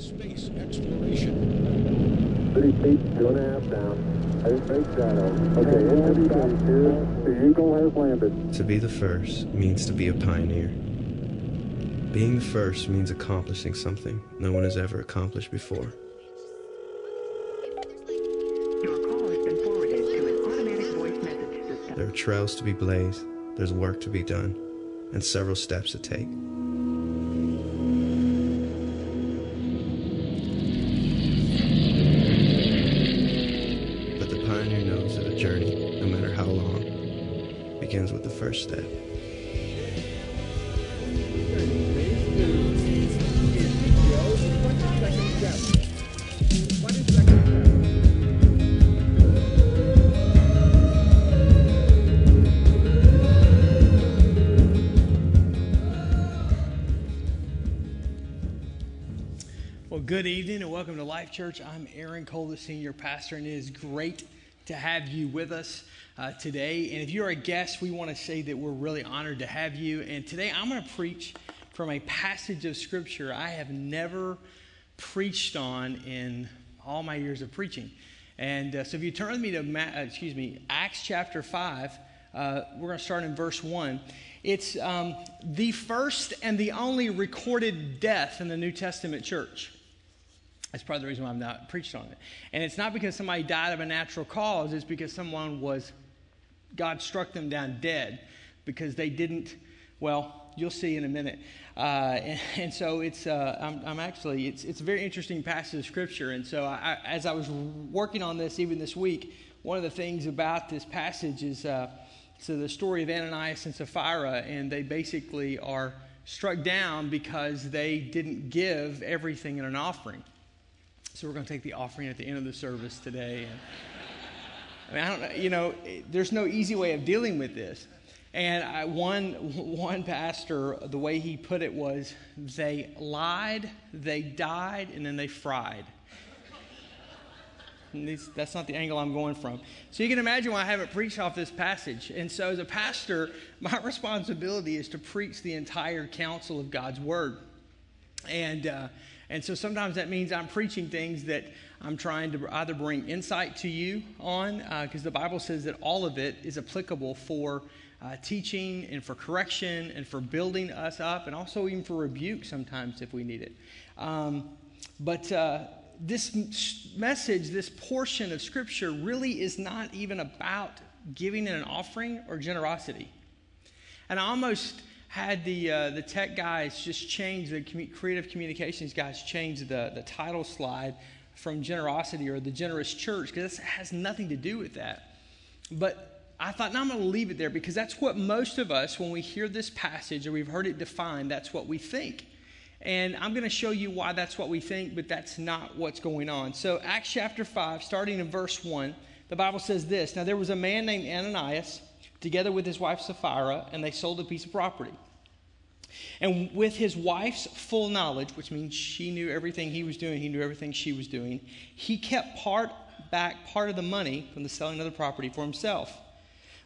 space exploration. 30 feet, two and a half down. Eight shadow. Okay, heavy here. The Eagle has landed. To be the first means to be a pioneer. Being the first means accomplishing something no one has ever accomplished before. Your call has been forwarded to an automatic voice message system. There are trails to be blazed, there's work to be done, and several steps to take. First step. Well, good evening and welcome to Life Church. I'm Aaron Cole, the senior pastor, and it is great to have you with us uh, today. And if you're a guest, we want to say that we're really honored to have you. And today I'm going to preach from a passage of scripture I have never preached on in all my years of preaching. And uh, so if you turn with me to, Ma- uh, excuse me, Acts chapter 5, uh, we're going to start in verse 1. It's um, the first and the only recorded death in the New Testament church. That's probably the reason why I'm not preached on it. And it's not because somebody died of a natural cause, it's because someone was, God struck them down dead because they didn't, well, you'll see in a minute. Uh, and, and, so it's, uh, I'm, I'm, actually, it's, it's a very interesting passage of scripture. And so I, as I was working on this even this week, one of the things about this passage is uh, so the story of Ananias and Sapphira, and they basically are struck down because they didn't give everything in an offering. So we're going to take the offering at the end of the service today. And, I mean, I don't know, you know, there's no easy way of dealing with this. And I, one, one pastor, the way he put it was they lied, they died, and then they fried. That's not the angle I'm going from. So you can imagine why I haven't preached off this passage. And so, as a pastor, my responsibility is to preach the entire counsel of God's word. And, uh, and so sometimes that means I'm preaching things that I'm trying to either bring insight to you on, because uh, the Bible says that all of it is applicable for uh, teaching and for correction and for building us up, and also even for rebuke sometimes if we need it. Um, but uh, this message, this portion of Scripture, really is not even about giving an offering or generosity. And I almost had the, uh, the tech guys just change, the creative communications guys change the, the title slide from generosity or the generous church, because it has nothing to do with that. But I thought, no, I'm going to leave it there because that's what most of us, when we hear this passage or we've heard it defined, that's what we think. And I'm going to show you why that's what we think, but that's not what's going on. So, Acts chapter 5, starting in verse 1, the Bible says this Now, there was a man named Ananias, together with his wife Sapphira, and they sold a piece of property. And with his wife's full knowledge, which means she knew everything he was doing, he knew everything she was doing, he kept part back part of the money from the selling of the property for himself,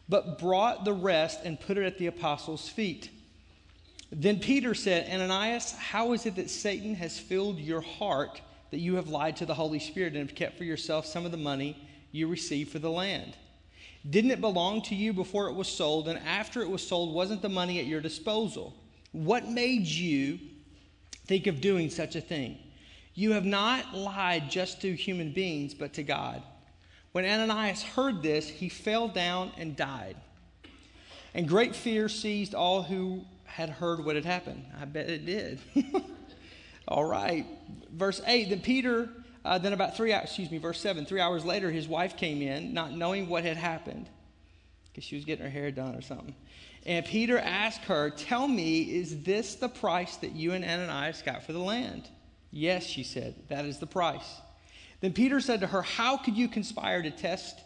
but brought the rest and put it at the apostles' feet. Then Peter said, Ananias, how is it that Satan has filled your heart that you have lied to the Holy Spirit and have kept for yourself some of the money you received for the land? Didn't it belong to you before it was sold? And after it was sold, wasn't the money at your disposal? What made you think of doing such a thing? You have not lied just to human beings, but to God. When Ananias heard this, he fell down and died. And great fear seized all who had heard what had happened. I bet it did. All right. Verse 8 Then Peter, uh, then about three hours, excuse me, verse 7, three hours later, his wife came in, not knowing what had happened, because she was getting her hair done or something. And Peter asked her, Tell me, is this the price that you and Ananias got for the land? Yes, she said, That is the price. Then Peter said to her, How could you conspire to test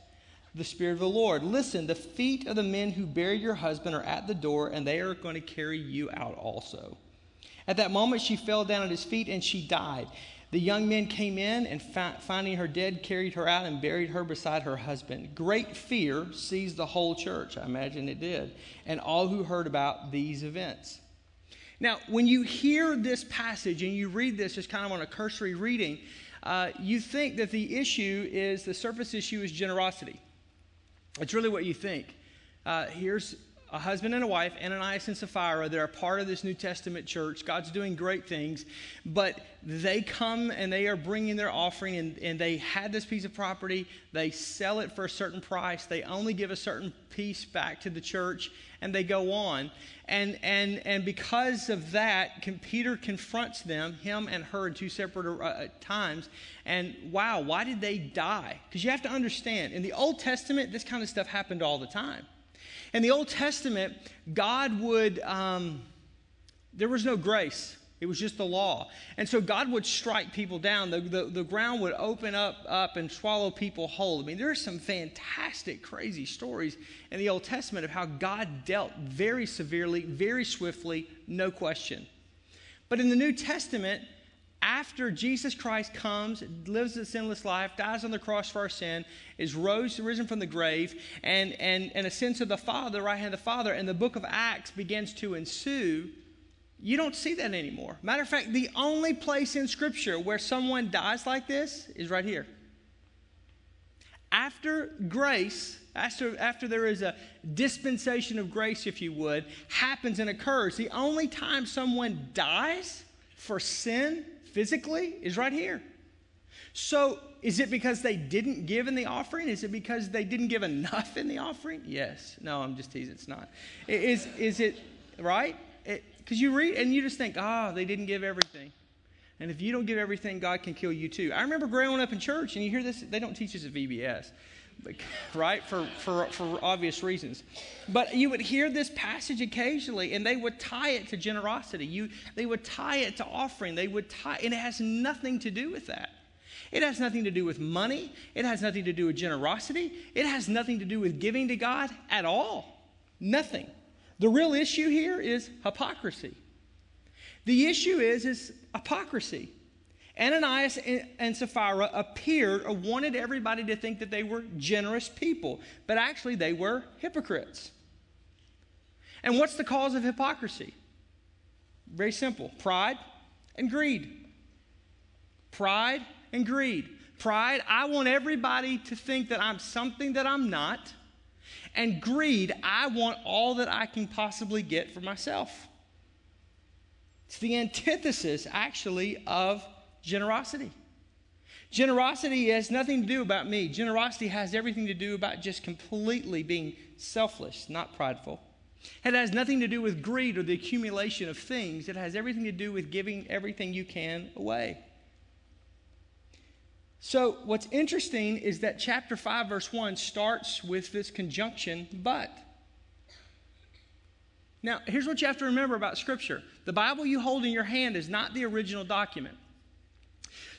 the Spirit of the Lord. Listen, the feet of the men who bury your husband are at the door, and they are going to carry you out also. At that moment, she fell down at his feet and she died. The young men came in and, finding her dead, carried her out and buried her beside her husband. Great fear seized the whole church. I imagine it did. And all who heard about these events. Now, when you hear this passage and you read this just kind of on a cursory reading, uh, you think that the issue is the surface issue is generosity. It's really what you think. Uh, here's a husband and a wife, Ananias and Sapphira, that are part of this New Testament church. God's doing great things, but they come and they are bringing their offering, and, and they had this piece of property. They sell it for a certain price. They only give a certain piece back to the church, and they go on. And, and, and because of that, Peter confronts them, him and her, in two separate uh, times. And wow, why did they die? Because you have to understand, in the Old Testament, this kind of stuff happened all the time. In the Old Testament, God would, um, there was no grace. It was just the law. And so God would strike people down. The, the, the, ground would open up, up and swallow people whole. I mean, there are some fantastic, crazy stories in the Old Testament of how God dealt very severely, very swiftly, no question. But in the New Testament, after Jesus Christ comes, lives a sinless life, dies on the cross for our sin, is rose, risen from the grave, and, and, and ascends to the Father, the right hand of the Father, and the book of Acts begins to ensue, you don't see that anymore. Matter of fact, the only place in Scripture where someone dies like this is right here. After grace, after, after there is a dispensation of grace, if you would, happens and occurs, the only time someone dies for sin physically is right here. So, is it because they didn't give in the offering? Is it because they didn't give enough in the offering? Yes. No, I'm just teasing. It's not. Is, is it right? Because you read and you just think, ah, oh, they didn't give everything. And if you don't give everything, God can kill you too. I remember growing up in church, and you hear this, they don't teach us at VBS right? For, for, for obvious reasons. But you would hear this passage occasionally, and they would tie it to generosity. You, they would tie it to offering. They would tie, and it has nothing to do with that. It has nothing to do with money. It has nothing to do with generosity. It has nothing to do with giving to God at all. Nothing. The real issue here is hypocrisy. The issue is, is hypocrisy. Ananias and Sapphira appeared or wanted everybody to think that they were generous people, but actually they were hypocrites. And what's the cause of hypocrisy? Very simple pride and greed. Pride and greed. Pride, I want everybody to think that I'm something that I'm not. And greed, I want all that I can possibly get for myself. It's the antithesis, actually, of generosity. Generosity has nothing to do about me. Generosity has everything to do about just completely being selfless, not prideful. It has nothing to do with greed or the accumulation of things. It has everything to do with giving everything you can away. So, what's interesting is that chapter 5, verse 1 starts with this conjunction, but. Now, here's what you have to remember about Scripture the Bible you hold in your hand is not the original document.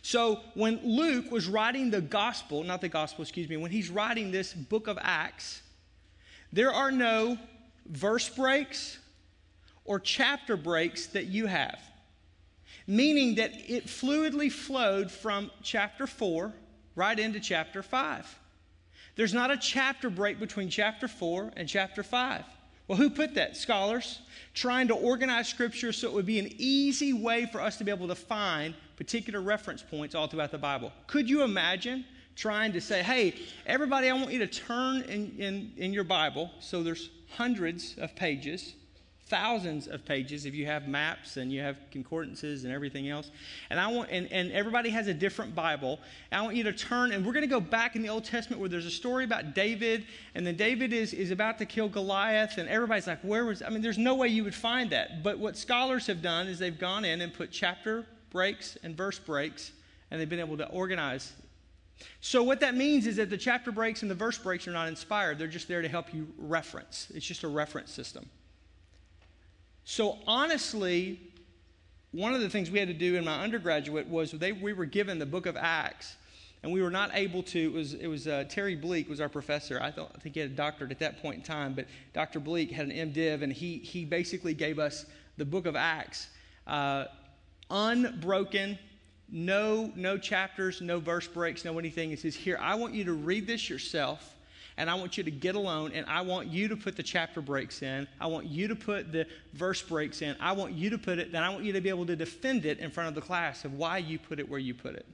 So when Luke was writing the gospel, not the gospel, excuse me, when he's writing this book of Acts, there are no verse breaks or chapter breaks that you have, meaning that it fluidly flowed from chapter 4 right into chapter 5. There's not a chapter break between chapter 4 and chapter 5. Well, who put that? Scholars trying to organize scripture so it would be an easy way for us to be able to find particular reference points all throughout the Bible. Could you imagine trying to say, hey, everybody, I want you to turn in, in, in your Bible, so there's hundreds of pages, thousands of pages if you have maps and you have concordances and everything else. And I want and, and everybody has a different Bible. I want you to turn and we're going to go back in the Old Testament where there's a story about David and then David is is about to kill Goliath and everybody's like, where was I mean, there's no way you would find that. But what scholars have done is they've gone in and put chapter breaks and verse breaks, and they've been able to organize. So, what that means is that the chapter breaks and the verse breaks are not inspired. They're just there to help you reference. It's just a reference system. So, honestly, one of the things we had to do in my undergraduate was they, we were given the book of Acts, and we were not able to. It was, it was uh, Terry Bleak was our professor. I, thought, I think he had a doctorate at that point in time, but Dr. Bleak had an MDiv, and he, he basically gave us the book of Acts. Uh, unbroken, no, no chapters, no verse breaks, no anything. It says, Here, I want you to read this yourself, and I want you to get alone, and I want you to put the chapter breaks in. I want you to put the verse breaks in. I want you to put it, then I want you to be able to defend it in front of the class of why you put it where you put it.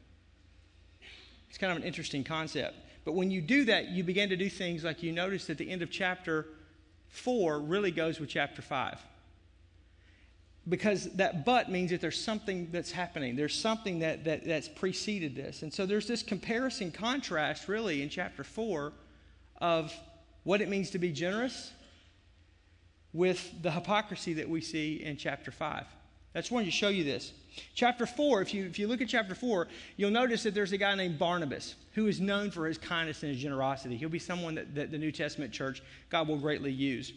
It's kind of an interesting concept. But when you do that, you begin to do things like you notice that the end of chapter 4 really goes with chapter 5 because that but means that there's something that's happening. There's something that, that, that's preceded this. And so there's this comparison contrast, really, in chapter 4 of what it means to be generous with the hypocrisy that we see in chapter 5. I just wanted to show you this. Chapter 4, if you, if you look at chapter 4, you'll notice that there's a guy named Barnabas who is known for his kindness and his generosity. He'll be someone that, that the New Testament church, God will greatly use.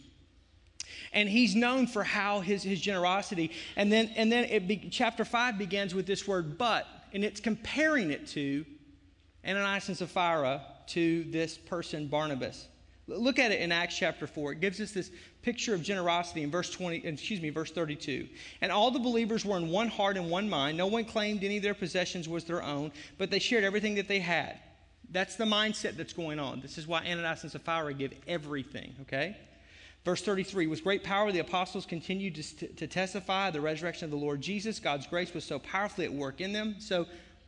And he's known for how his, his generosity. And then, and then it be, chapter 5 begins with this word but, and it's comparing it to Ananias and Sapphira to this person, Barnabas. Look at it in Acts chapter 4. It gives us this picture of generosity in verse 20, excuse me, verse 32. And all the believers were in one heart and one mind. No one claimed any of their possessions was their own, but they shared everything that they had. That's the mindset that's going on. This is why Ananias and Sapphira give everything, okay? Verse 33 With great power, the apostles continued to, to testify the resurrection of the Lord Jesus. God's grace was so powerfully at work in them. So,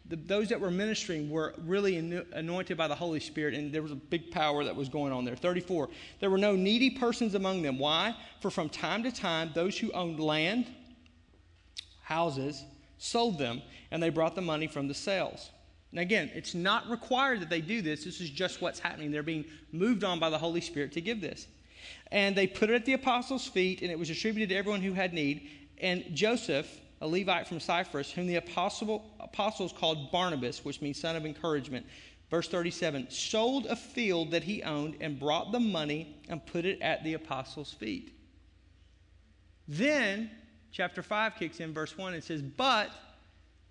the, those that were ministering were really anointed by the Holy Spirit, and there was a big power that was going on there. 34. There were no needy persons among them. Why? For from time to time, those who owned land, houses, sold them, and they brought the money from the sales. Now, again, it's not required that they do this. This is just what's happening. They're being moved on by the Holy Spirit to give this. And they put it at the apostles' feet, and it was distributed to everyone who had need. And Joseph, a Levite from Cyprus, whom the apostles called Barnabas, which means son of encouragement, verse 37, sold a field that he owned and brought the money and put it at the apostles' feet. Then, chapter 5 kicks in, verse 1, and says, But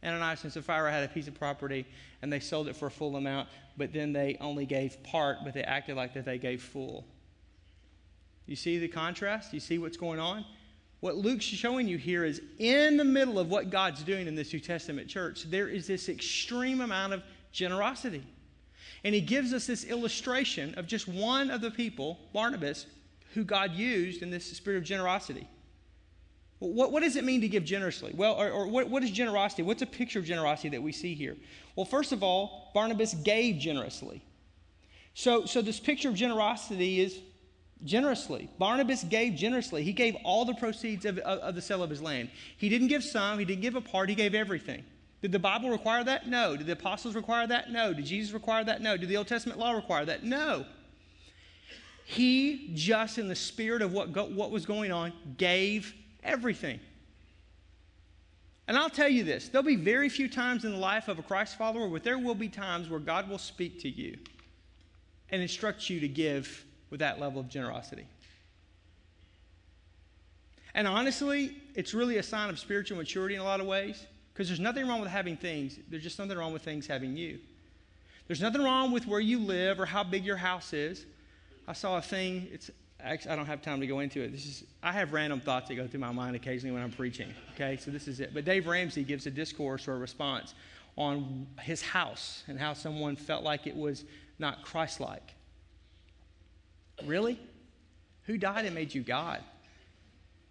Ananias and Sapphira had a piece of property and they sold it for a full amount, but then they only gave part, but they acted like that they gave full. You see the contrast? You see what's going on? What Luke's showing you here is in the middle of what God's doing in this New Testament church, there is this extreme amount of generosity. And he gives us this illustration of just one of the people, Barnabas, who God used in this spirit of generosity. What, what does it mean to give generously? Well, or, or what, what is generosity? What's a picture of generosity that we see here? Well, first of all, Barnabas gave generously. So, so this picture of generosity is generously. Barnabas gave generously. He gave all the proceeds of, of, of, the sale of his land. He didn't give some, he didn't give a part, he gave everything. Did the Bible require that? No. Did the apostles require that? No. Did Jesus require that? No. Did the Old Testament law require that? No. He just, in the spirit of what, go, what was going on, gave everything. And I'll tell you this there'll be very few times in the life of a Christ follower, but there will be times where God will speak to you and instruct you to give with that level of generosity. And honestly, it's really a sign of spiritual maturity in a lot of ways because there's nothing wrong with having things, there's just nothing wrong with things having you. There's nothing wrong with where you live or how big your house is. I saw a thing, it's actually, I don't have time to go into it. This is, I have random thoughts that go through my mind occasionally when I'm preaching. Okay, so this is it. But Dave Ramsey gives a discourse or a response on his house and how someone felt like it was not Christ like. Really? Who died and made you God?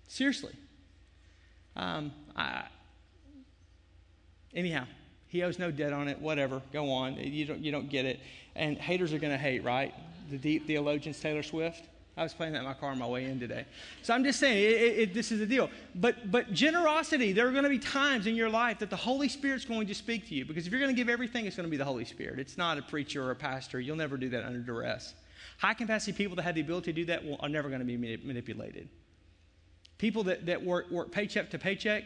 Seriously. Um, I, anyhow, he owes no debt on it, whatever. Go on. You don't, you don't get it. And haters are going to hate, right? The deep theologians, Taylor Swift. I was playing that in my car on my way in today. So I'm just saying, it, it, this is the deal. But, but generosity, there are going to be times in your life that the Holy Spirit's going to speak to you. Because if you're going to give everything, it's going to be the Holy Spirit. It's not a preacher or a pastor. You'll never do that under duress. High capacity people that have the ability to do that are never going to be manipulated. People that, that work, work paycheck to paycheck,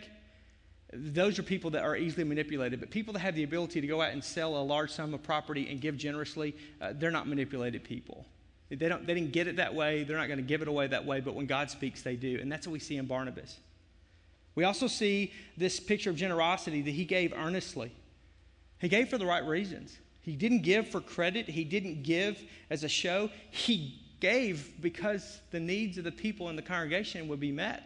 those are people that are easily manipulated. But people that have the ability to go out and sell a large sum of property and give generously, uh, they're not manipulated people. They, don't, they didn't get it that way. They're not going to give it away that way. But when God speaks, they do. And that's what we see in Barnabas. We also see this picture of generosity that he gave earnestly. He gave for the right reasons. He didn't give for credit, he didn't give as a show. He gave because the needs of the people in the congregation would be met.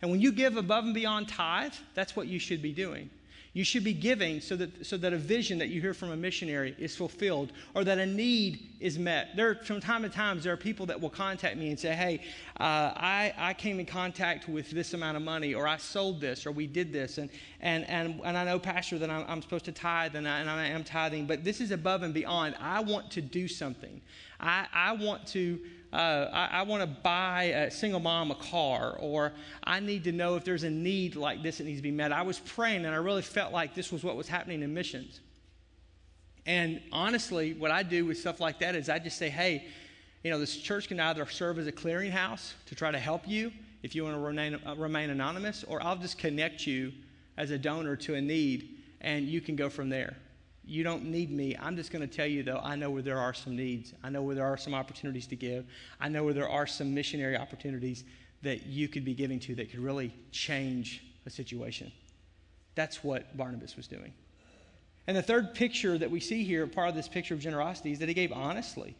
And when you give above and beyond tithe, that's what you should be doing. You should be giving so that, so that a vision that you hear from a missionary is fulfilled or that a need is met. There, from time to time, there are people that will contact me and say, Hey, uh, I, I came in contact with this amount of money, or I sold this, or we did this. And, and, and, and I know, Pastor, that I'm, I'm supposed to tithe and I, and I am tithing, but this is above and beyond. I want to do something. I, I want to uh, I, I want to buy a single mom a car, or I need to know if there's a need like this that needs to be met. I was praying, and I really felt like this was what was happening in missions. And honestly, what I do with stuff like that is I just say, hey, you know, this church can either serve as a clearinghouse to try to help you if you want to remain, uh, remain anonymous, or I'll just connect you as a donor to a need, and you can go from there. You don't need me. I'm just going to tell you, though, I know where there are some needs. I know where there are some opportunities to give. I know where there are some missionary opportunities that you could be giving to that could really change a situation. That's what Barnabas was doing. And the third picture that we see here, part of this picture of generosity, is that he gave honestly.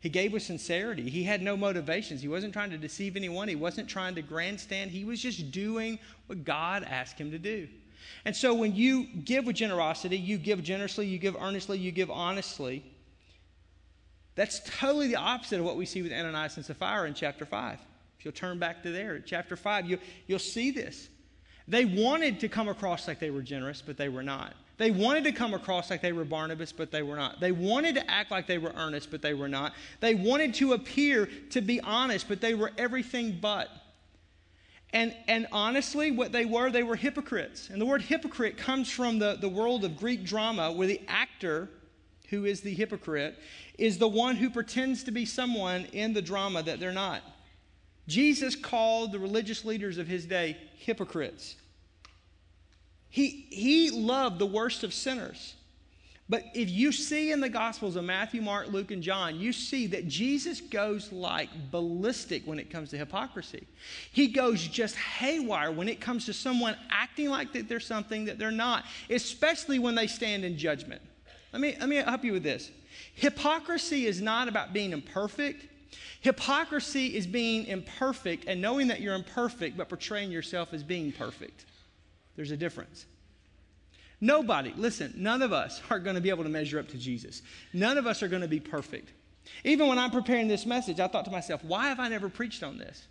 He gave with sincerity. He had no motivations. He wasn't trying to deceive anyone. He wasn't trying to grandstand. He was just doing what God asked him to do. And so when you give with generosity, you give generously, you give earnestly, you give honestly. That's totally the opposite of what we see with Ananias and Sapphira in chapter 5. If you'll turn back to there, chapter 5, you, you'll see this. They wanted to come across like they were generous, but they were not. They wanted to come across like they were Barnabas, but they were not. They wanted to act like they were earnest, but they were not. They wanted to appear to be honest, but they were everything but. And, and honestly, what they were, they were hypocrites. And the word hypocrite comes from the, the world of Greek drama, where the actor, who is the hypocrite, is the one who pretends to be someone in the drama that they're not. Jesus called the religious leaders of his day hypocrites. He, he loved the worst of sinners. But if you see in the Gospels of Matthew, Mark, Luke, and John, you see that Jesus goes like ballistic when it comes to hypocrisy. He goes just haywire when it comes to someone acting like that they're something that they're not, especially when they stand in judgment. Let me, let me help you with this. Hypocrisy is not about being imperfect. Hypocrisy is being imperfect and knowing that you're imperfect, but portraying yourself as being perfect. There's a difference. Nobody, listen, none of us are going to be able to measure up to Jesus. None of us are going to be perfect. Even when I'm preparing this message, I thought to myself, why have I never preached on this?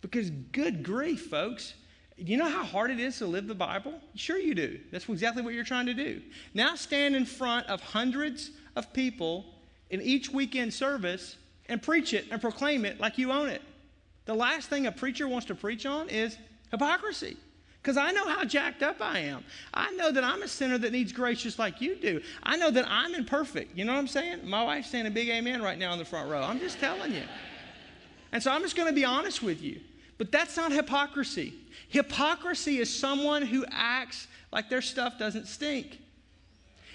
Because, good grief, folks, you know how hard it is to live the Bible? Sure, you do. That's exactly what you're trying to do. Now, stand in front of hundreds of people in each weekend service and preach it and proclaim it like you own it. The last thing a preacher wants to preach on is hypocrisy because I know how jacked up I am. I know that I'm a sinner that needs grace just like you do. I know that I'm imperfect. You know what I'm saying? My wife's saying a big amen right now in the front row. I'm just telling you. And so I'm just going to be honest with you. But that's not hypocrisy. Hypocrisy is someone who acts like their stuff doesn't stink.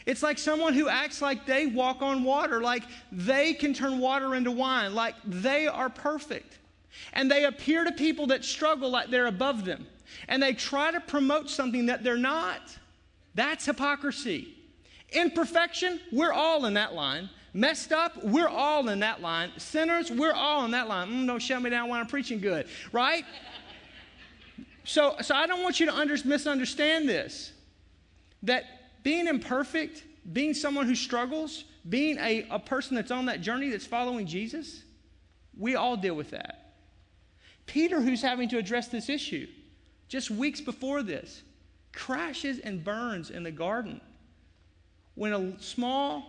It's like someone who acts like they walk on water, like they can turn water into wine, like they are perfect. And they appear to people that struggle like they're above them and they try to promote something that they're not. That's hypocrisy. Imperfection, we're all in that line. Messed up, we're all in that line. Sinners, we're all in that line. Mm, don't shut me down when I'm preaching good, right? so, so I don't want you to under, misunderstand this. That being imperfect, being someone who struggles, being a, a person that's on that journey that's following Jesus, we all deal with that. Peter, who's having to address this issue, just weeks before this, crashes and burns in the garden when a small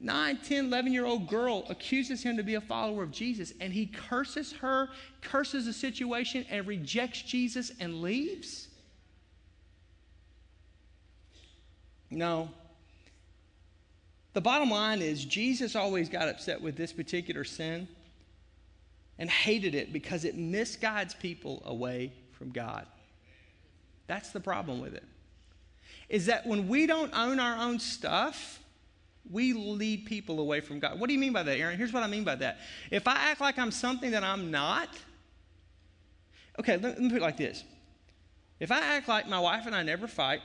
9, 10, 11 year old girl accuses him to be a follower of Jesus and he curses her, curses the situation, and rejects Jesus and leaves? No. The bottom line is Jesus always got upset with this particular sin and hated it because it misguides people away from God. That's the problem with it. Is that when we don't own our own stuff, we lead people away from God. What do you mean by that, Aaron? Here's what I mean by that. If I act like I'm something that I'm not, okay, let, me put it like this. If I act like my wife and I never fight,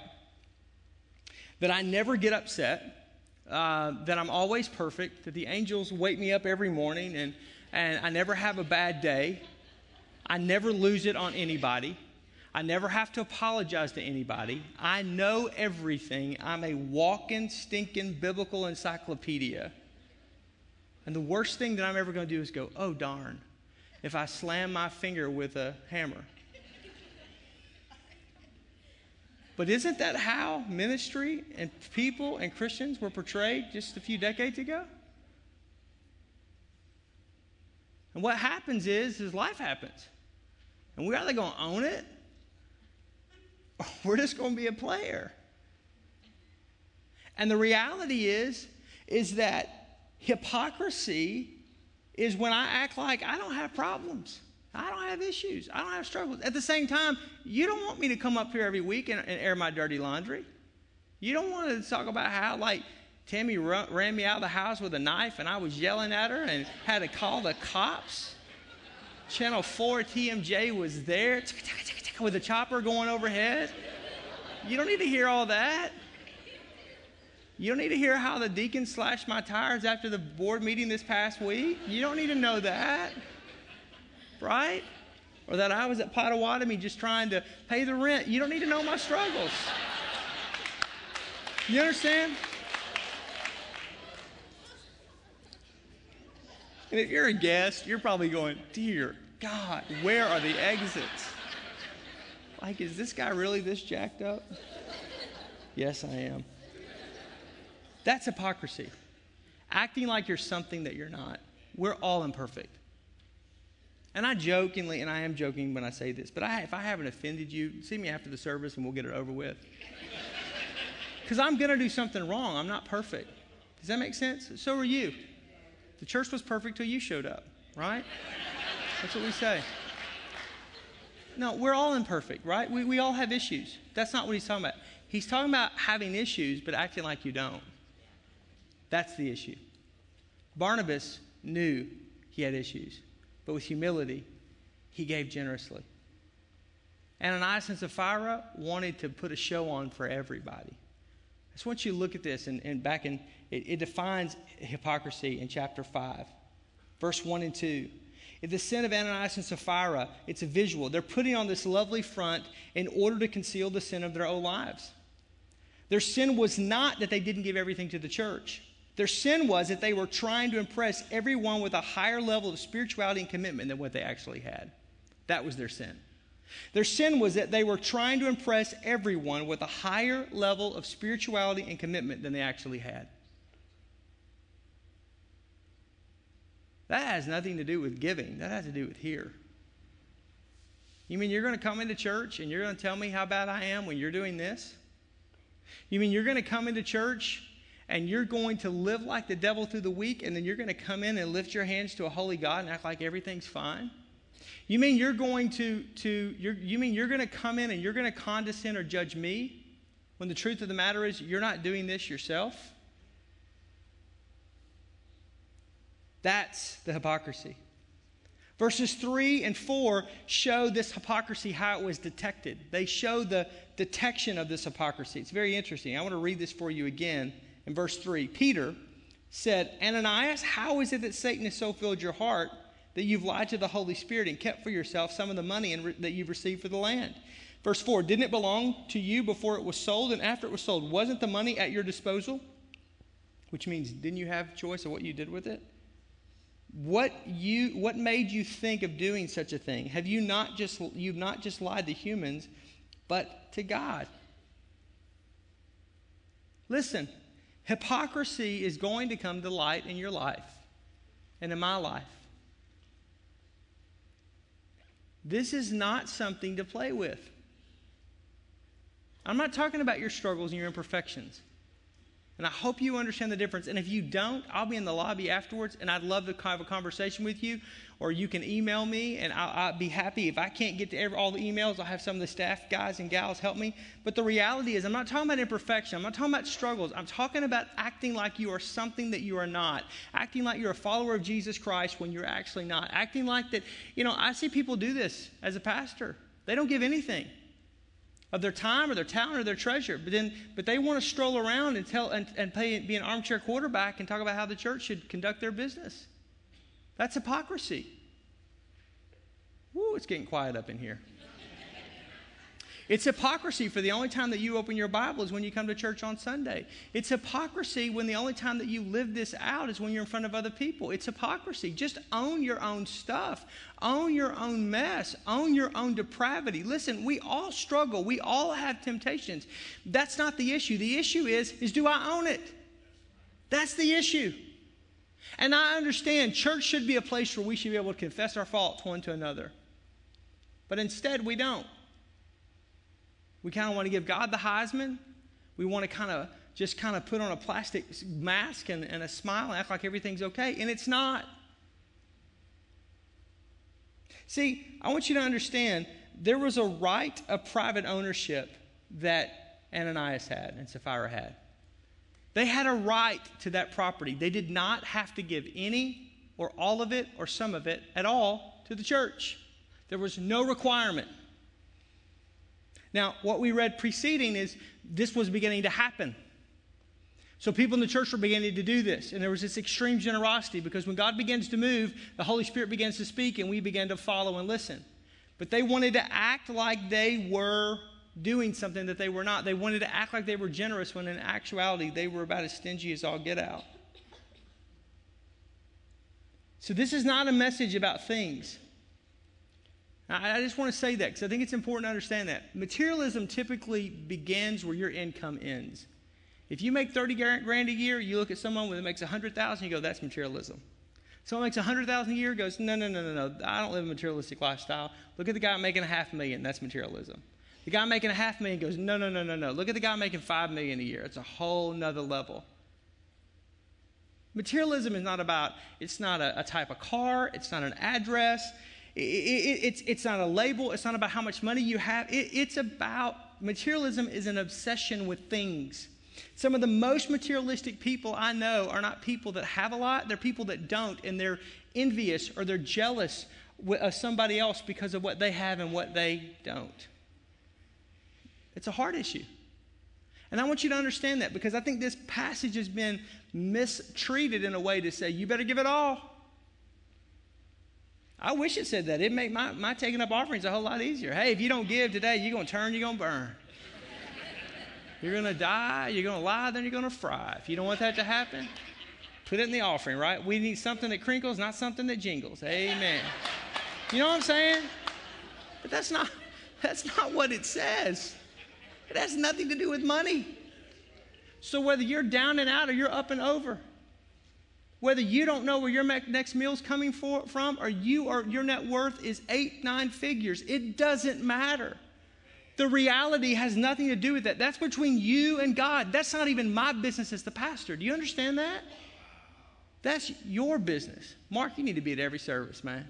that I never get upset, uh, that I'm always perfect, that the angels wake me up every morning and, and I never have a bad day, I never lose it on anybody, I never have to apologize to anybody. I know everything. I'm a walking, stinking biblical encyclopedia. And the worst thing that I'm ever going to do is go, oh, darn, if I slam my finger with a hammer. But isn't that how ministry and people and Christians were portrayed just a few decades ago? And what happens is, is life happens. And we're either going to own it we're just going to be a player. And the reality is, is that hypocrisy is when I act like I don't have problems. I don't have issues. I don't have struggles. At the same time, you don't want me to come up here every week and, and air my dirty laundry. You don't want to talk about how, like, Tammy run, ran me out of the house with a knife and I was yelling at her and had to call the cops. Channel 4 TMJ was there with a chopper going overhead. You don't need to hear all that. You don't need to hear how the deacon slashed my tires after the board meeting this past week. You don't need to know that right? Or that I was at Potawatomi just trying to pay the rent. You don't need to know my struggles. You understand? And if you're a guest, you're probably going, Dear God, where are the exits? Like, is this guy really this jacked up? yes, I am. That's hypocrisy. Acting like you're something that you're not. We're all imperfect. And I jokingly, and I am joking when I say this, but I, if I haven't offended you, see me after the service and we'll get it over with. Because I'm going to do something wrong. I'm not perfect. Does that make sense? So are you. The church was perfect till you showed up, right? That's what we say. No, we're all imperfect, right? We, we all have issues. That's not what he's talking about. He's talking about having issues, but acting like you don't. That's the issue. Barnabas knew he had issues but with humility, he gave generously. Ananias and Sapphira wanted to put a show on for everybody. I just want you to look at this, and, and back in, it, it defines hypocrisy in chapter 5, verse 1 and 2. The sin of Ananias and Sapphira, it's a visual. They're putting on this lovely front in order to conceal the sin of their own lives. Their sin was not that they didn't give everything to the church. Their sin was that they were trying to impress everyone with a higher level of spirituality and commitment than what they actually had. That was their sin. Their sin was that they were trying to impress everyone with a higher level of spirituality and commitment than they actually had. That has nothing to do with giving, that has to do with here. You mean you're going to come into church and you're going to tell me how bad I am when you're doing this? You mean you're going to come into church and you're going to live like the devil through the week, and then you're going to come in and lift your hands to a holy God and act like everything's fine? You mean you're going to, to you mean you're going to come in and you're going to condescend or judge me when the truth of the matter is you're not doing this yourself? That's the hypocrisy. Verses 3 and 4 show this hypocrisy, how it was detected. They show the detection of this hypocrisy. It's very interesting. I want to read this for you again in verse 3. Peter said, Ananias, how is it that Satan has so filled your heart that you've lied to the Holy Spirit and kept for yourself some of the money re- that you've received for the land? Verse 4 Didn't it belong to you before it was sold and after it was sold? Wasn't the money at your disposal? Which means, didn't you have choice of what you did with it? What, you, what made you think of doing such a thing? Have you not just, you've not just lied to humans, but to God? Listen, Hypocrisy is going to come to light in your life and in my life. This is not something to play with. I'm not talking about your struggles and your imperfections. And I hope you understand the difference. And if you don't, I'll be in the lobby afterwards and I'd love to have a conversation with you. Or you can email me and I'll, I'll be happy. If I can't get to every, all the emails, I'll have some of the staff guys and gals help me. But the reality is, I'm not talking about imperfection. I'm not talking about struggles. I'm talking about acting like you are something that you are not. Acting like you're a follower of Jesus Christ when you're actually not. Acting like that, you know, I see people do this as a pastor. They don't give anything of their time or their talent or their treasure. But then, but they want to stroll around and tell and, and pay, be an armchair quarterback and talk about how the church should conduct their business. That's hypocrisy. Woo, it's getting quiet up in here. It's hypocrisy for the only time that you open your Bible is when you come to church on Sunday. It's hypocrisy when the only time that you live this out is when you're in front of other people. It's hypocrisy. Just own your own stuff, own your own mess, own your own depravity. Listen, we all struggle, we all have temptations. That's not the issue. The issue is, is do I own it? That's the issue. And I understand church should be a place where we should be able to confess our faults one to another. But instead, we don't. We kind of want to give God the Heisman. We want to kind of just kind of put on a plastic mask and, and a smile and act like everything's okay, and it's not. See, I want you to understand there was a right of private ownership that Ananias had and Sapphira had. They had a right to that property. They did not have to give any or all of it or some of it at all to the church. There was no requirement. Now, what we read preceding is this was beginning to happen. So people in the church were beginning to do this, and there was this extreme generosity because when God begins to move, the Holy Spirit begins to speak, and we begin to follow and listen. But they wanted to act like they were doing something that they were not. They wanted to act like they were generous when in actuality they were about as stingy as all get out. So this is not a message about things. I just want to say that because I think it's important to understand that. Materialism typically begins where your income ends. If you make 30 grand a year, you look at someone that makes 100,000, you go, that's materialism. Someone makes 100,000 a year, goes, no, no, no, no, no, I don't live a materialistic lifestyle. Look at the guy making a half million, that's materialism. The guy making a half million goes, no, no, no, no, no. Look at the guy making five million a year. It's a whole nother level. Materialism is not about, it's not a, a type of car, it's not an address, it, it, it's, it's not a label. It's not about how much money you have. It, it's about materialism is an obsession with things. Some of the most materialistic people I know are not people that have a lot, they're people that don't, and they're envious or they're jealous of somebody else because of what they have and what they don't. It's a hard issue. And I want you to understand that because I think this passage has been mistreated in a way to say, you better give it all. I wish it said that. It'd make my, my taking up offerings a whole lot easier. Hey, if you don't give today, you're going to turn, you're going to burn. You're going to die, you're going to lie, then you're going to fry. If you don't want that to happen, put it in the offering, right? We need something that crinkles, not something that jingles. Amen. You know what I'm saying? But that's not, that's not what it says. It has nothing to do with money. So whether you're down and out or you're up and over, whether you don't know where your next meal is coming for, from or you or your net worth is eight, nine figures, it doesn't matter. The reality has nothing to do with that. That's between you and God. That's not even my business as the pastor. Do you understand that? That's your business. Mark, you need to be at every service, man.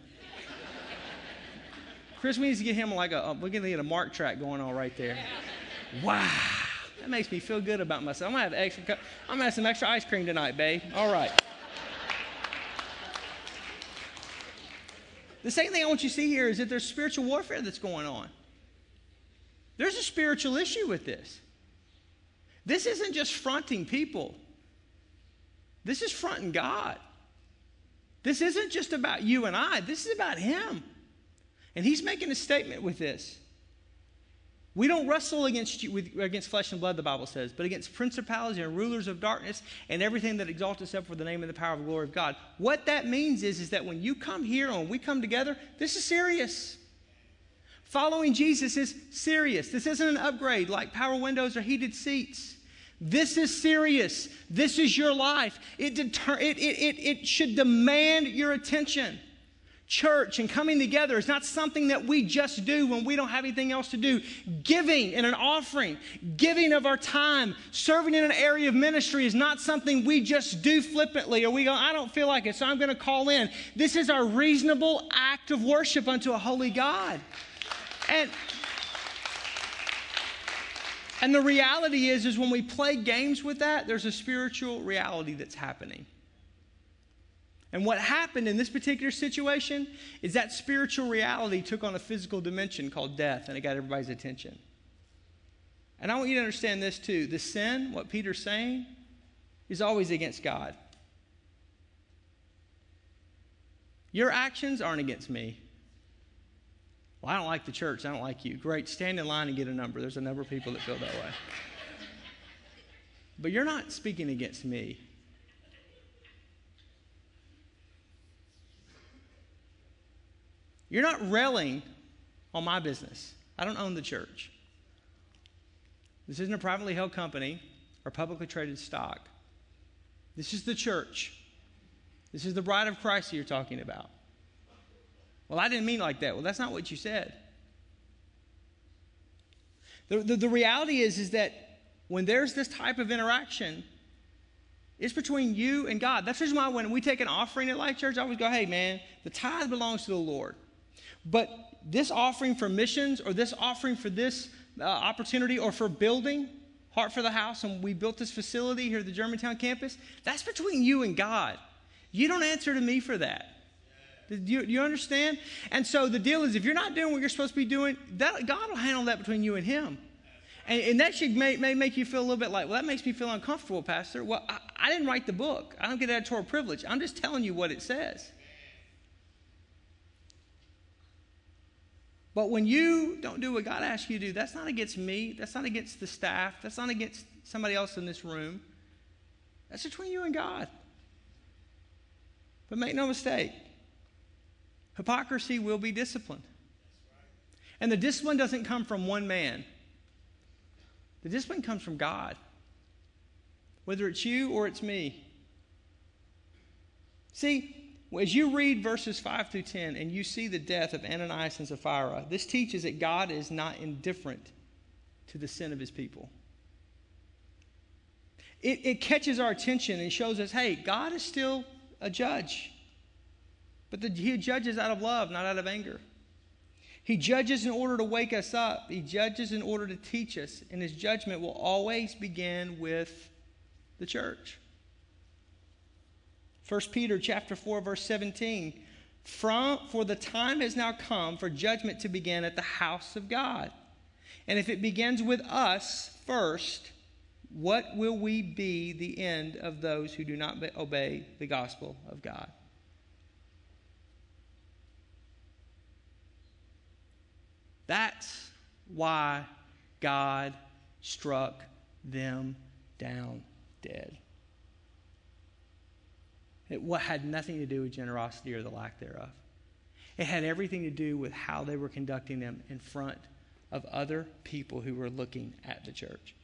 Chris, we need to get him like a, uh, we're going to get a Mark track going on right there. Wow. That makes me feel good about myself. I'm going to have extra, I'm going to have some extra ice cream tonight, babe. All right. The second thing I want you to see here is that there's spiritual warfare that's going on. There's a spiritual issue with this. This isn't just fronting people, this is fronting God. This isn't just about you and I, this is about Him. And He's making a statement with this. We don't wrestle against, you, with, against flesh and blood, the Bible says, but against principalities and rulers of darkness and everything that exalts itself for the name and the power of the glory of God. What that means is, is that when you come here and we come together, this is serious. Following Jesus is serious. This isn't an upgrade like power windows or heated seats. This is serious. This is your life. It, deter- it, it, it, it should demand your attention church and coming together is not something that we just do when we don't have anything else to do. Giving in an offering, giving of our time, serving in an area of ministry is not something we just do flippantly or we go, I don't feel like it, so I'm going to call in. This is our reasonable act of worship unto a holy God. And and the reality is is when we play games with that, there's a spiritual reality that's happening. And what happened in this particular situation is that spiritual reality took on a physical dimension called death, and it got everybody's attention. And I want you to understand this too. The sin, what Peter's saying, is always against God. Your actions aren't against me. Well, I don't like the church. I don't like you. Great. Stand in line and get a number. There's a number of people that feel that way. But you're not speaking against me. You're not railing on my business. I don't own the church. This isn't a privately held company or publicly traded stock. This is the church. This is the bride of Christ that you're talking about. Well, I didn't mean like that. Well, that's not what you said. The, the, the reality is, is that when there's this type of interaction, it's between you and God. That's the reason why when we take an offering at Life Church, I always go, hey, man, the tithe belongs to the Lord. But this offering for missions or this offering for this uh, opportunity or for building, Heart for the House, and we built this facility here at the Germantown campus, that's between you and God. You don't answer to me for that. Do you, do you understand? And so the deal is if you're not doing what you're supposed to be doing, that, God will handle that between you and Him. And, and that should may, may, make you feel a little bit like, well, that makes me feel uncomfortable, Pastor. Well, I, I didn't write the book. I don't get editorial privilege. I'm just telling you what it says. But when you don't do what God asks you to do, that's not against me. That's not against the staff. That's not against somebody else in this room. That's between you and God. But make no mistake, hypocrisy will be disciplined. And the discipline doesn't come from one man, the discipline comes from God, whether it's you or it's me. See, as you read verses 5 through 10 and you see the death of Ananias and Sapphira, this teaches that God is not indifferent to the sin of his people. It, it catches our attention and shows us hey, God is still a judge. But the, he judges out of love, not out of anger. He judges in order to wake us up, he judges in order to teach us, and his judgment will always begin with the church. 1 Peter chapter 4 verse 17 from for the time has now come for judgment to begin at the house of God. And if it begins with us first, what will we be the end of those who do not obey the gospel of God? That's why God struck them down dead. It had nothing to do with generosity or the lack thereof. It had everything to do with how they were conducting them in front of other people who were looking at the church.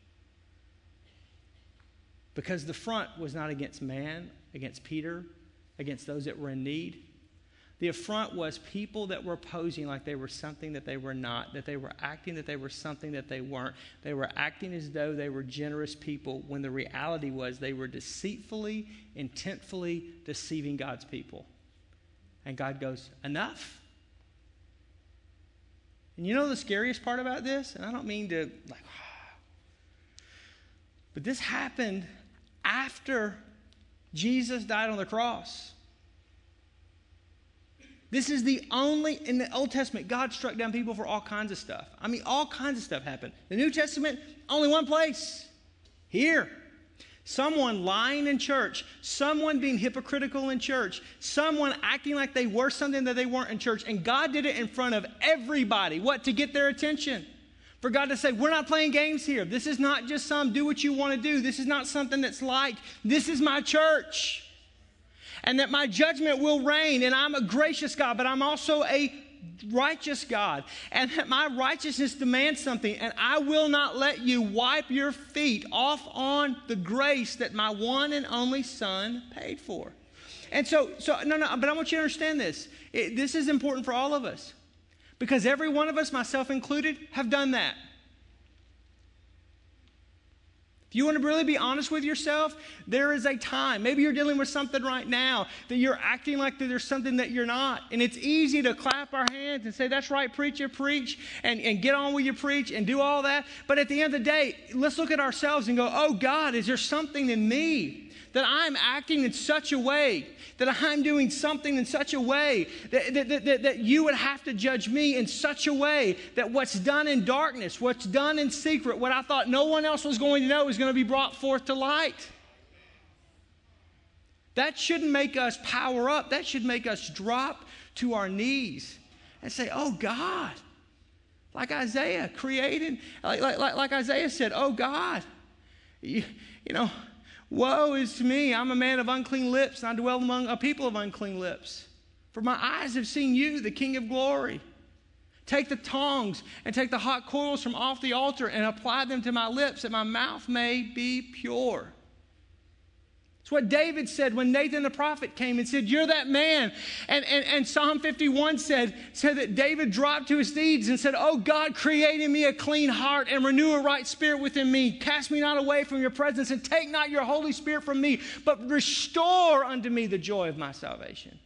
Because the front was not against man, against Peter, against those that were in need. The affront was people that were posing like they were something that they were not, that they were acting that they were something that they weren't. They were acting as though they were generous people when the reality was they were deceitfully, intentfully deceiving God's people. And God goes, Enough. And you know the scariest part about this? And I don't mean to, like, but this happened after Jesus died on the cross. This is the only, in the Old Testament, God struck down people for all kinds of stuff. I mean, all kinds of stuff happened. The New Testament, only one place here. Someone lying in church, someone being hypocritical in church, someone acting like they were something that they weren't in church. And God did it in front of everybody. What? To get their attention. For God to say, we're not playing games here. This is not just some do what you want to do. This is not something that's like, this is my church and that my judgment will reign. And I'm a gracious God, but I'm also a righteous God, and that my righteousness demands something, and I will not let you wipe your feet off on the grace that my one and only Son paid for. And so, so no, no, but I want you to understand this. It, this is important for all of us because every one of us, myself included, have done that. If you want to really be honest with yourself, there is a time. Maybe you're dealing with something right now that you're acting like there's something that you're not. And it's easy to clap our hands and say, That's right, preacher, preach, and, and get on with your preach and do all that. But at the end of the day, let's look at ourselves and go, Oh God, is there something in me that I'm acting in such a way that I'm doing something in such a way that, that, that, that, you would have to judge me in such a way that what's done in darkness, what's done in secret, what I thought no one else was going to know is going to be brought forth to light. That shouldn't make us power up. That should make us drop to our knees and say, Oh God, Like Isaiah created, like, like, like Isaiah said, Oh God, you, you know, woe is to me. I'm a man of unclean lips, and I dwell among a people of unclean lips. For my eyes have seen you, the King of glory. Take the tongs and take the hot coals from off the altar and apply them to my lips, that my mouth may be pure. It's what David said when Nathan the prophet came and said, You're that man. And, and, and Psalm 51 said, said that David dropped to his knees and said, Oh God, create in me a clean heart and renew a right spirit within me. Cast me not away from your presence and take not your Holy Spirit from me, but restore unto me the joy of my salvation.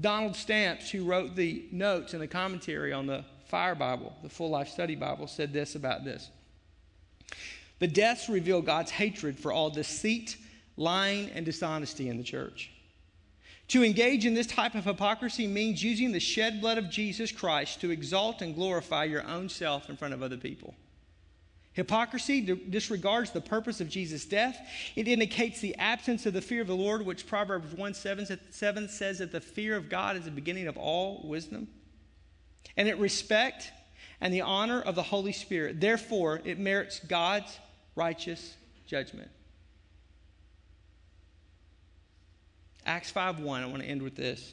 Donald Stamps, who wrote the notes and the commentary on the Fire Bible, the Full Life Study Bible, said this about this. The deaths reveal God's hatred for all deceit, lying, and dishonesty in the church. To engage in this type of hypocrisy means using the shed blood of Jesus Christ to exalt and glorify your own self in front of other people. Hypocrisy disregards the purpose of Jesus' death. It indicates the absence of the fear of the Lord, which Proverbs 1 7, 7 says that the fear of God is the beginning of all wisdom. And it respect and the honor of the Holy Spirit. Therefore, it merits God's righteous judgment. Acts 5 1, I want to end with this.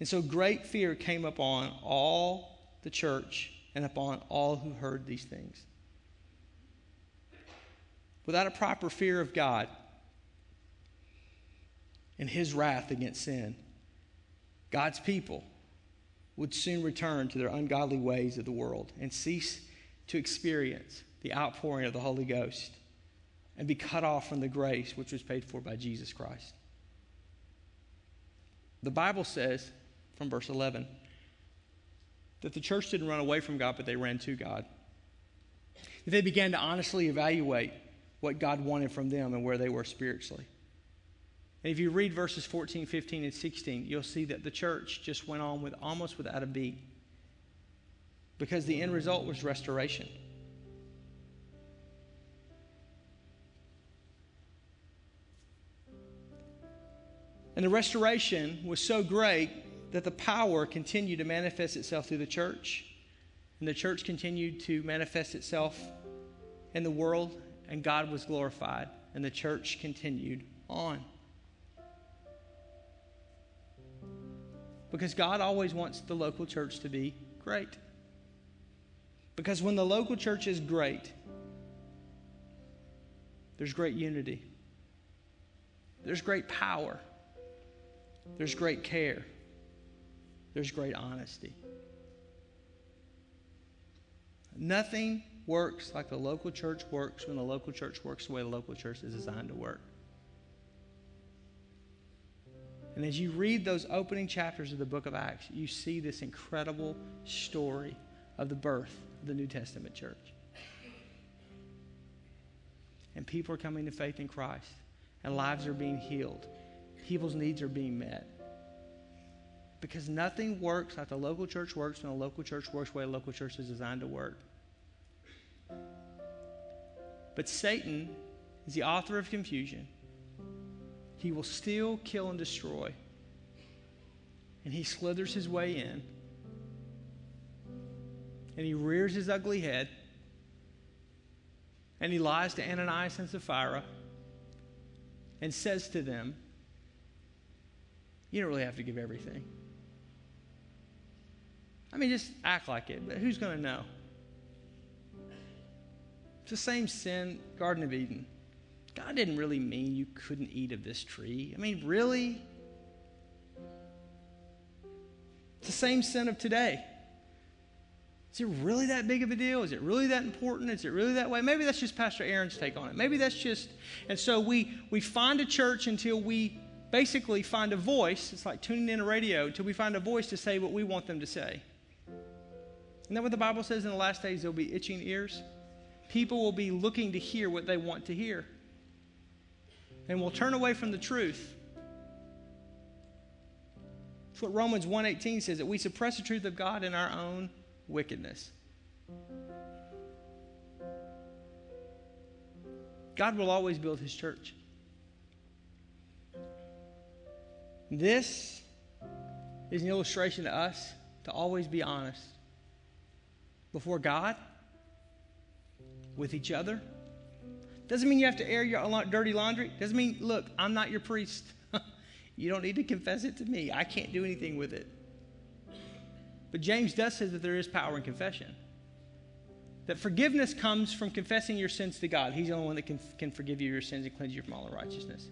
And so great fear came upon all the church and upon all who heard these things without a proper fear of God and his wrath against sin, God's people would soon return to their ungodly ways of the world and cease to experience the outpouring of the Holy Ghost and be cut off from the grace which was paid for by Jesus Christ. The Bible says, from verse 11, that the church didn't run away from God, but they ran to God. They began to honestly evaluate what God wanted from them and where they were spiritually. And if you read verses 14, 15, and 16, you'll see that the church just went on with almost without a beat because the end result was restoration. And the restoration was so great that the power continued to manifest itself through the church. And the church continued to manifest itself in the world and God was glorified, and the church continued on. Because God always wants the local church to be great. Because when the local church is great, there's great unity, there's great power, there's great care, there's great honesty. Nothing works like the local church works when the local church works the way the local church is designed to work. And as you read those opening chapters of the book of Acts, you see this incredible story of the birth of the New Testament church. And people are coming to faith in Christ, and lives are being healed, people's needs are being met. Because nothing works like the local church works when the local church works the way the local church is designed to work. But Satan is the author of confusion. He will steal, kill, and destroy. And he slithers his way in. And he rears his ugly head. And he lies to Ananias and Sapphira and says to them, You don't really have to give everything. I mean, just act like it, but who's going to know? It's the same sin, Garden of Eden. God didn't really mean you couldn't eat of this tree. I mean, really? It's the same sin of today. Is it really that big of a deal? Is it really that important? Is it really that way? Maybe that's just Pastor Aaron's take on it. Maybe that's just, and so we we find a church until we basically find a voice. It's like tuning in a radio until we find a voice to say what we want them to say. Isn't that what the Bible says in the last days? There'll be itching ears people will be looking to hear what they want to hear. And will turn away from the truth. That's what Romans 1:18 says that we suppress the truth of God in our own wickedness. God will always build his church. This is an illustration to us to always be honest before God, with each other. Doesn't mean you have to air your dirty laundry. Doesn't mean, look, I'm not your priest. you don't need to confess it to me. I can't do anything with it. But James does say that there is power in confession. That forgiveness comes from confessing your sins to God. He's the only one that can, can forgive you your sins and cleanse you from all unrighteousness.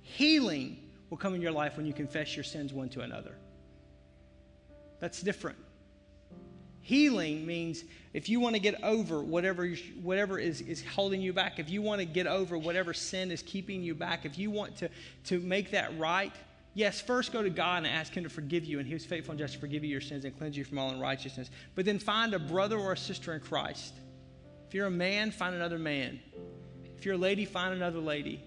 Healing will come in your life when you confess your sins one to another. That's different. Healing means if you want to get over whatever, whatever is, is holding you back, if you want to get over whatever sin is keeping you back, if you want to, to make that right, yes, first go to God and ask Him to forgive you, and He was faithful and just to forgive you your sins and cleanse you from all unrighteousness. But then find a brother or a sister in Christ. If you're a man, find another man. If you're a lady, find another lady.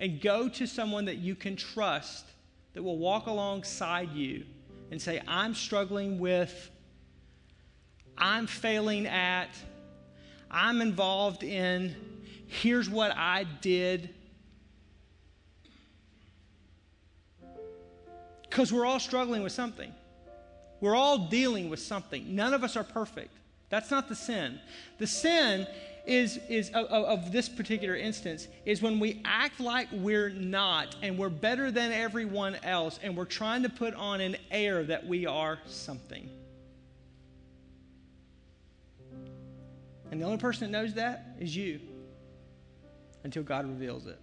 And go to someone that you can trust that will walk alongside you and say, I'm struggling with, I'm failing at, I'm involved in, here's what I did. Because we're all struggling with something. We're all dealing with something. None of us are perfect. That's not the sin. The sin is, is of, of, this particular instance is when we act like we're not and we're better than everyone else and we're trying to put on an air that we are something. And the only person that knows that is you until God reveals it.